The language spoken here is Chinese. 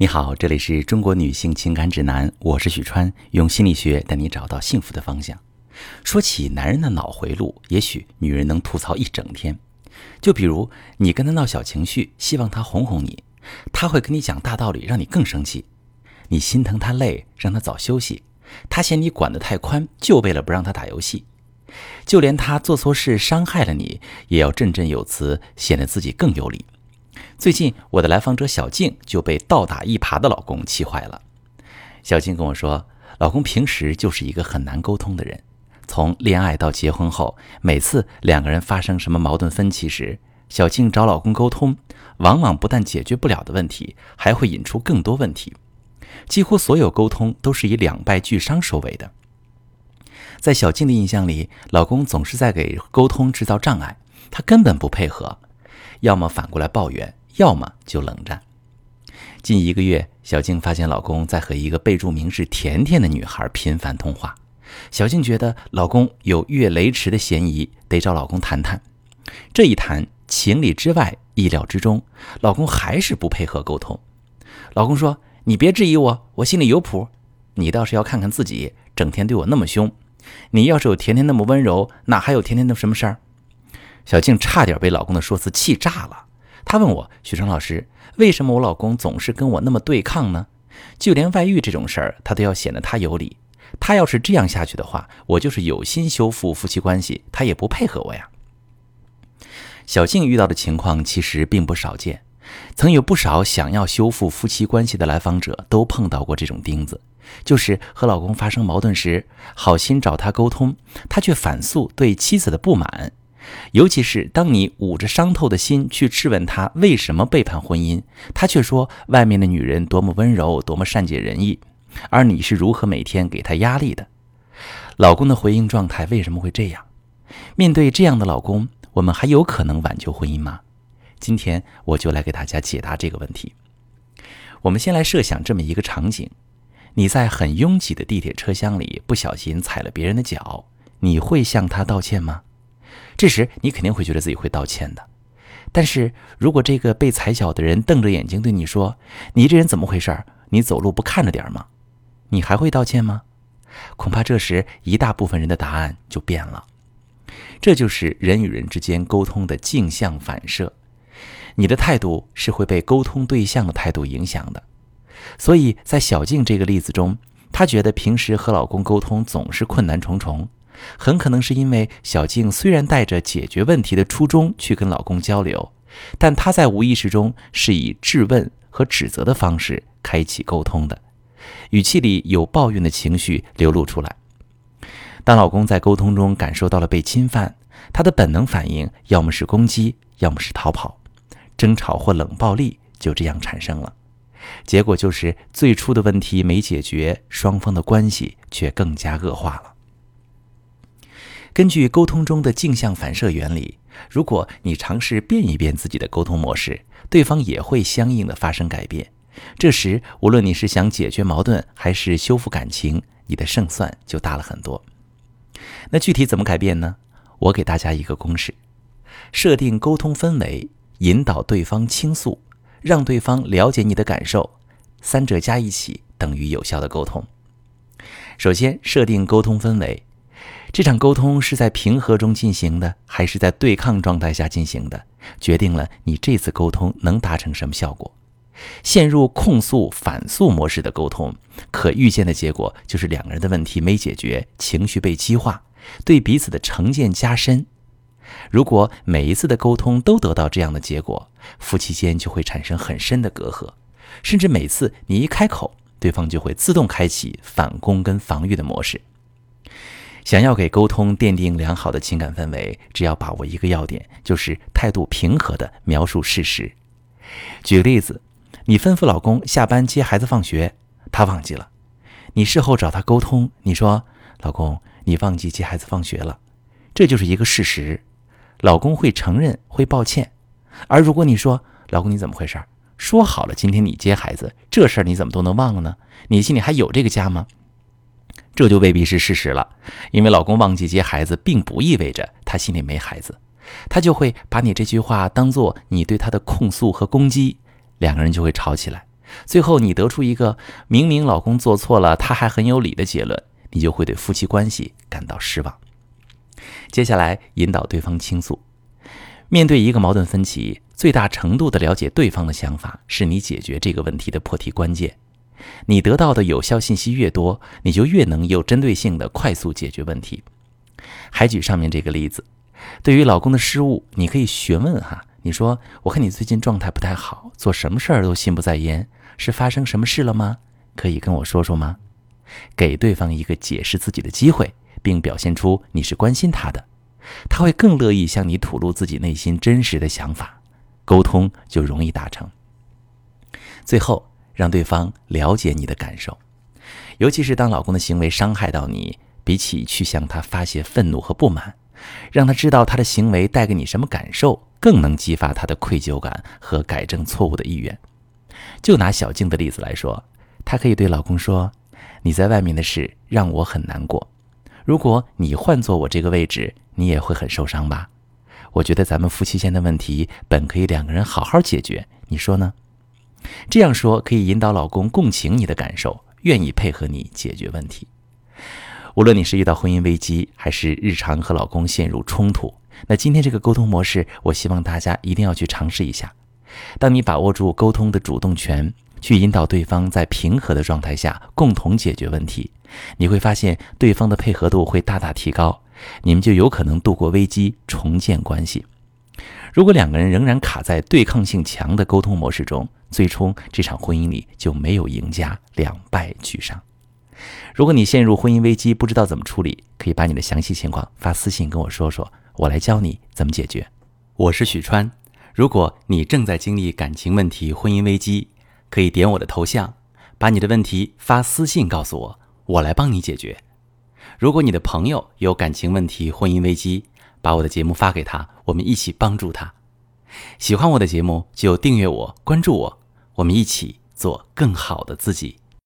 你好，这里是中国女性情感指南，我是许川，用心理学带你找到幸福的方向。说起男人的脑回路，也许女人能吐槽一整天。就比如你跟他闹小情绪，希望他哄哄你，他会跟你讲大道理，让你更生气。你心疼他累，让他早休息，他嫌你管得太宽，就为了不让他打游戏。就连他做错事伤害了你，也要振振有词，显得自己更有理。最近，我的来访者小静就被倒打一耙的老公气坏了。小静跟我说，老公平时就是一个很难沟通的人。从恋爱到结婚后，每次两个人发生什么矛盾分歧时，小静找老公沟通，往往不但解决不了的问题，还会引出更多问题。几乎所有沟通都是以两败俱伤收尾的。在小静的印象里，老公总是在给沟通制造障碍，他根本不配合，要么反过来抱怨。要么就冷战。近一个月，小静发现老公在和一个备注名是甜甜的女孩频繁通话。小静觉得老公有越雷池的嫌疑，得找老公谈谈。这一谈，情理之外，意料之中，老公还是不配合沟通。老公说：“你别质疑我，我心里有谱。你倒是要看看自己，整天对我那么凶。你要是有甜甜那么温柔，哪还有甜甜的什么事儿？”小静差点被老公的说辞气炸了。他问我：“许成老师，为什么我老公总是跟我那么对抗呢？就连外遇这种事儿，他都要显得他有理。他要是这样下去的话，我就是有心修复夫妻关系，他也不配合我呀。”小静遇到的情况其实并不少见，曾有不少想要修复夫妻关系的来访者都碰到过这种钉子，就是和老公发生矛盾时，好心找他沟通，他却反诉对妻子的不满。尤其是当你捂着伤透的心去质问他为什么背叛婚姻，他却说外面的女人多么温柔，多么善解人意，而你是如何每天给他压力的？老公的回应状态为什么会这样？面对这样的老公，我们还有可能挽救婚姻吗？今天我就来给大家解答这个问题。我们先来设想这么一个场景：你在很拥挤的地铁车厢里不小心踩了别人的脚，你会向他道歉吗？这时你肯定会觉得自己会道歉的，但是如果这个被踩脚的人瞪着眼睛对你说：“你这人怎么回事？你走路不看着点吗？”你还会道歉吗？恐怕这时一大部分人的答案就变了。这就是人与人之间沟通的镜像反射，你的态度是会被沟通对象的态度影响的。所以在小静这个例子中，她觉得平时和老公沟通总是困难重重。很可能是因为小静虽然带着解决问题的初衷去跟老公交流，但她在无意识中是以质问和指责的方式开启沟通的，语气里有抱怨的情绪流露出来。当老公在沟通中感受到了被侵犯，他的本能反应要么是攻击，要么是逃跑，争吵或冷暴力就这样产生了。结果就是最初的问题没解决，双方的关系却更加恶化了。根据沟通中的镜像反射原理，如果你尝试变一变自己的沟通模式，对方也会相应的发生改变。这时，无论你是想解决矛盾还是修复感情，你的胜算就大了很多。那具体怎么改变呢？我给大家一个公式：设定沟通氛围，引导对方倾诉，让对方了解你的感受，三者加一起等于有效的沟通。首先，设定沟通氛围。这场沟通是在平和中进行的，还是在对抗状态下进行的，决定了你这次沟通能达成什么效果。陷入控诉反诉模式的沟通，可预见的结果就是两个人的问题没解决，情绪被激化，对彼此的成见加深。如果每一次的沟通都得到这样的结果，夫妻间就会产生很深的隔阂，甚至每次你一开口，对方就会自动开启反攻跟防御的模式。想要给沟通奠定良好的情感氛围，只要把握一个要点，就是态度平和地描述事实。举个例子，你吩咐老公下班接孩子放学，他忘记了。你事后找他沟通，你说：“老公，你忘记接孩子放学了。”这就是一个事实，老公会承认，会抱歉。而如果你说：“老公，你怎么回事？说好了今天你接孩子，这事儿你怎么都能忘了呢？你心里还有这个家吗？”这就未必是事实了，因为老公忘记接孩子，并不意味着他心里没孩子，他就会把你这句话当做你对他的控诉和攻击，两个人就会吵起来。最后你得出一个明明老公做错了，他还很有理的结论，你就会对夫妻关系感到失望。接下来引导对方倾诉。面对一个矛盾分歧，最大程度的了解对方的想法，是你解决这个问题的破题关键。你得到的有效信息越多，你就越能有针对性的快速解决问题。还举上面这个例子，对于老公的失误，你可以询问哈，你说：“我看你最近状态不太好，做什么事儿都心不在焉，是发生什么事了吗？可以跟我说说吗？”给对方一个解释自己的机会，并表现出你是关心他的。他会更乐意向你吐露自己内心真实的想法，沟通就容易达成。最后，让对方了解你的感受，尤其是当老公的行为伤害到你，比起去向他发泄愤怒和不满，让他知道他的行为带给你什么感受，更能激发他的愧疚感和改正错误的意愿。就拿小静的例子来说，她可以对老公说：“你在外面的事让我很难过。”如果你换做我这个位置，你也会很受伤吧？我觉得咱们夫妻间的问题本可以两个人好好解决，你说呢？这样说可以引导老公共情你的感受，愿意配合你解决问题。无论你是遇到婚姻危机，还是日常和老公陷入冲突，那今天这个沟通模式，我希望大家一定要去尝试一下。当你把握住沟通的主动权，去引导对方在平和的状态下共同解决问题。你会发现对方的配合度会大大提高，你们就有可能度过危机，重建关系。如果两个人仍然卡在对抗性强的沟通模式中，最终这场婚姻里就没有赢家，两败俱伤。如果你陷入婚姻危机，不知道怎么处理，可以把你的详细情况发私信跟我说说，我来教你怎么解决。我是许川，如果你正在经历感情问题、婚姻危机，可以点我的头像，把你的问题发私信告诉我。我来帮你解决。如果你的朋友有感情问题、婚姻危机，把我的节目发给他，我们一起帮助他。喜欢我的节目就订阅我、关注我，我们一起做更好的自己。